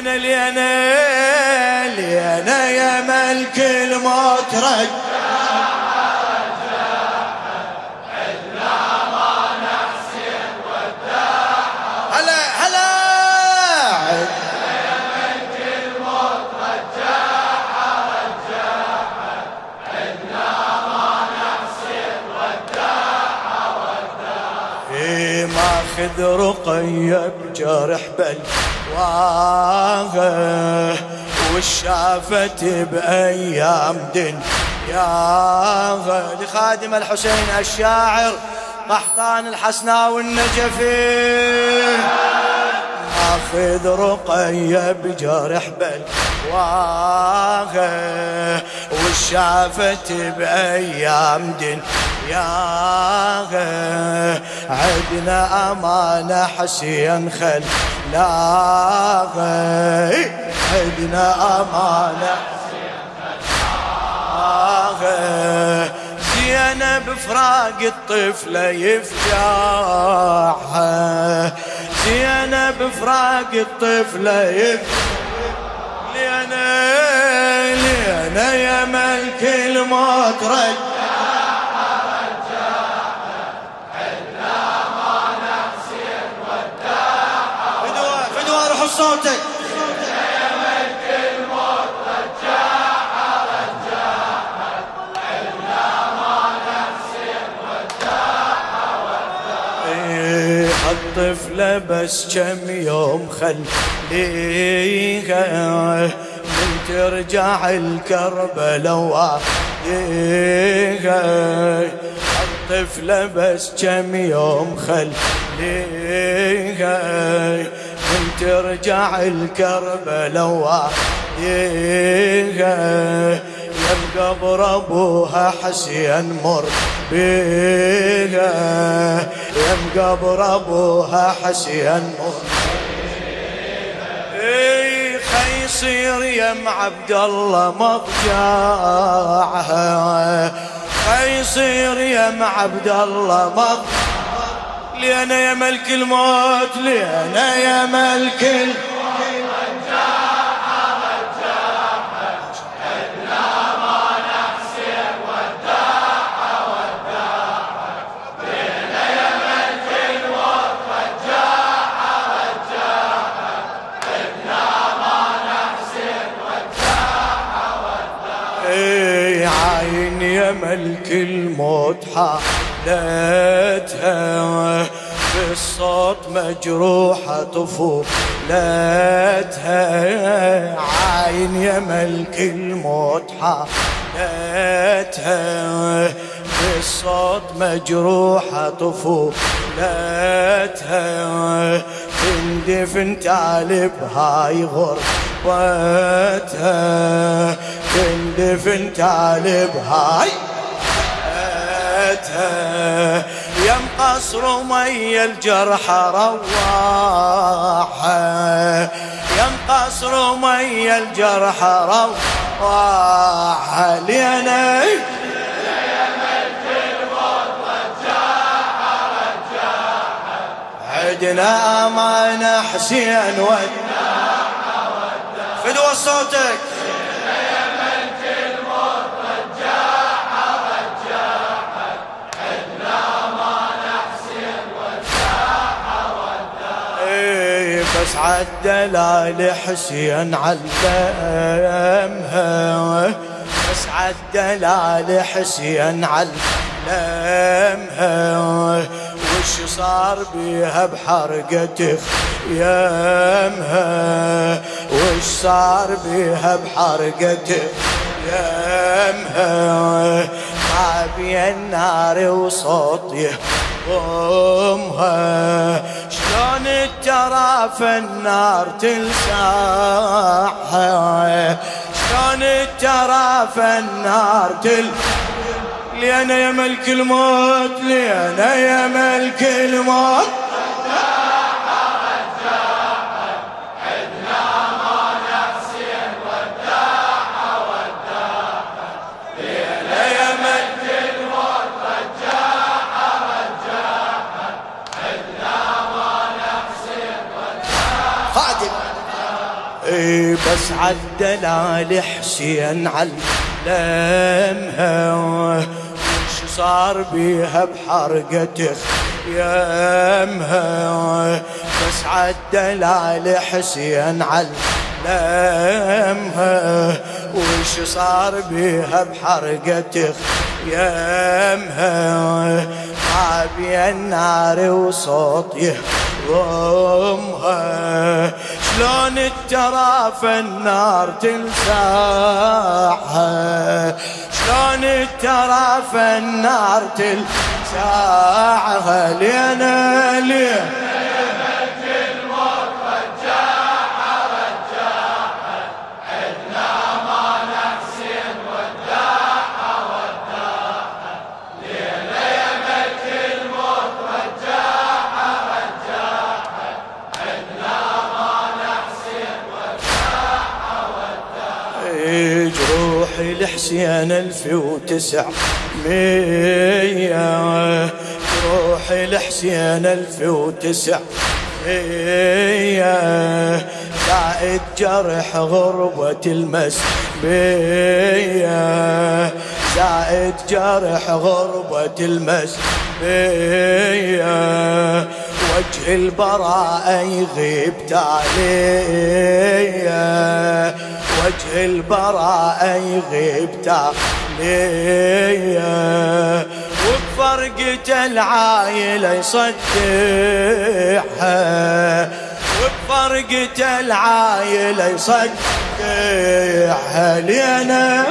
لينا لينا لينا يا ملك الموت رجع ماخذ رقية بجرح بلواغه والشافت بأيام دن يا لخادم الحسين الشاعر قحطان الحسناء والنجفي ماخذ رقية بجرح بلواغه والشافت بأيام دن يا عدنا أمانة حسين خل لا عدنا أمانة زينب فراق الطفلة زينب فراق الطفلة لينا لينا يا ملك الموت رجع صوتك الطفلة بس كم يوم خليها من ترجع الكربلة الطفلة بس كم يوم خليها من ترجع الكربلة يا قبر أبوها حسين مر بيها. يا قبر أبوها حسين مر خيصير يا عبد الله مضجعها. خيصير يا عبد الله مضجعها. لينا يا ملك الموت لينا يا ملك الموت ملك الموت حالتها بالصوت مجروحة طفولتها عين يا ملك الموت حالتها بالصوت مجروحة طفولتها تندفن تعلب هاي غربتها تندفن تعلب هاي. غربتها يم قصر مي الجرح رواحة. يم قصر مي الجرح رواحة. لينا عدنا أمان حسين وداع فدوى صوتك. بس عالدلال حسين علمها. بس عالدلال حسين علمها. وش صار بيها بحرقة يمها؟ وش صار بيها بحرقة يمها؟ طابي النار وصوت يهضمها شلون الترى النار تلسعها شلون الترى النار تل لينا يا ملك الموت لينا يا ملك الموت. اي بس عالدلال حسين علمها. صار بيها بحرقة يمها بس عالدلال حسين علمها وش صار بيها بحرقة يمها ما النار وصوت يهضمها شلون التراف النار تلساعها شلون التراف النار تلساعها لينا ليه الحسين ألف وتسع مية. روح الحسين ألف وتسع مية. زائد جرح غربة المسبية زائد جرح غربة المسبية وجه البراءة يغيب تاليه وجه البراء يغيب تاليه وبفرقة العايلة يصدحها وبفرقة العايلة يصدحها لينا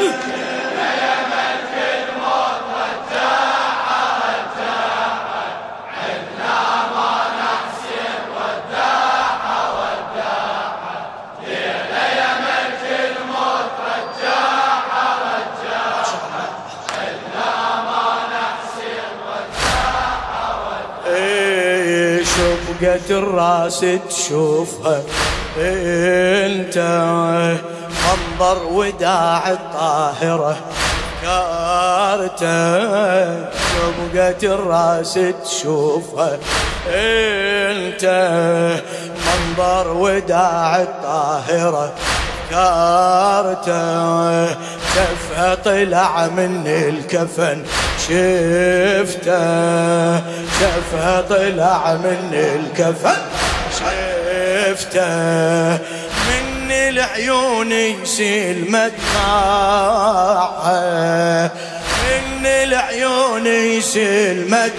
شقة الراس تشوفها. انت منظر وداع الطاهرة. كارته شقة الراس تشوفها. انت منظر وداع الطاهرة. كارته كفها طلع من الكفن. شفته شفها طلع من الكفن. شفته من العيون يسيل مدمعه. من العيون يسيل مدمعه.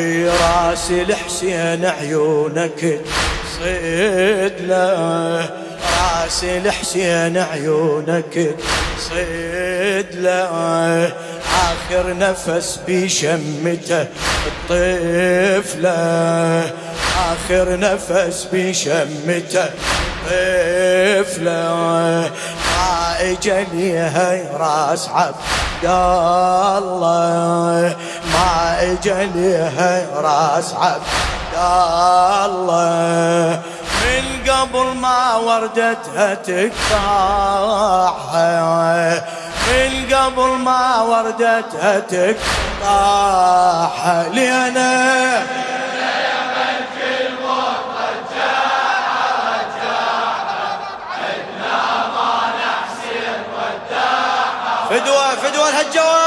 لينا راس الحسين عيونك. صيد له. راس الحسين عيونك. صيد له. آخر نفس بشمته الطفلة. آخر نفس بشمته طفلة ما اجليها راس عبد الله. ما اجليها راس عبد الله. من قبل ما وردتها تقطعها. من قبل ما وردتها تقطعها. لينا فدوة فدوة الهجوات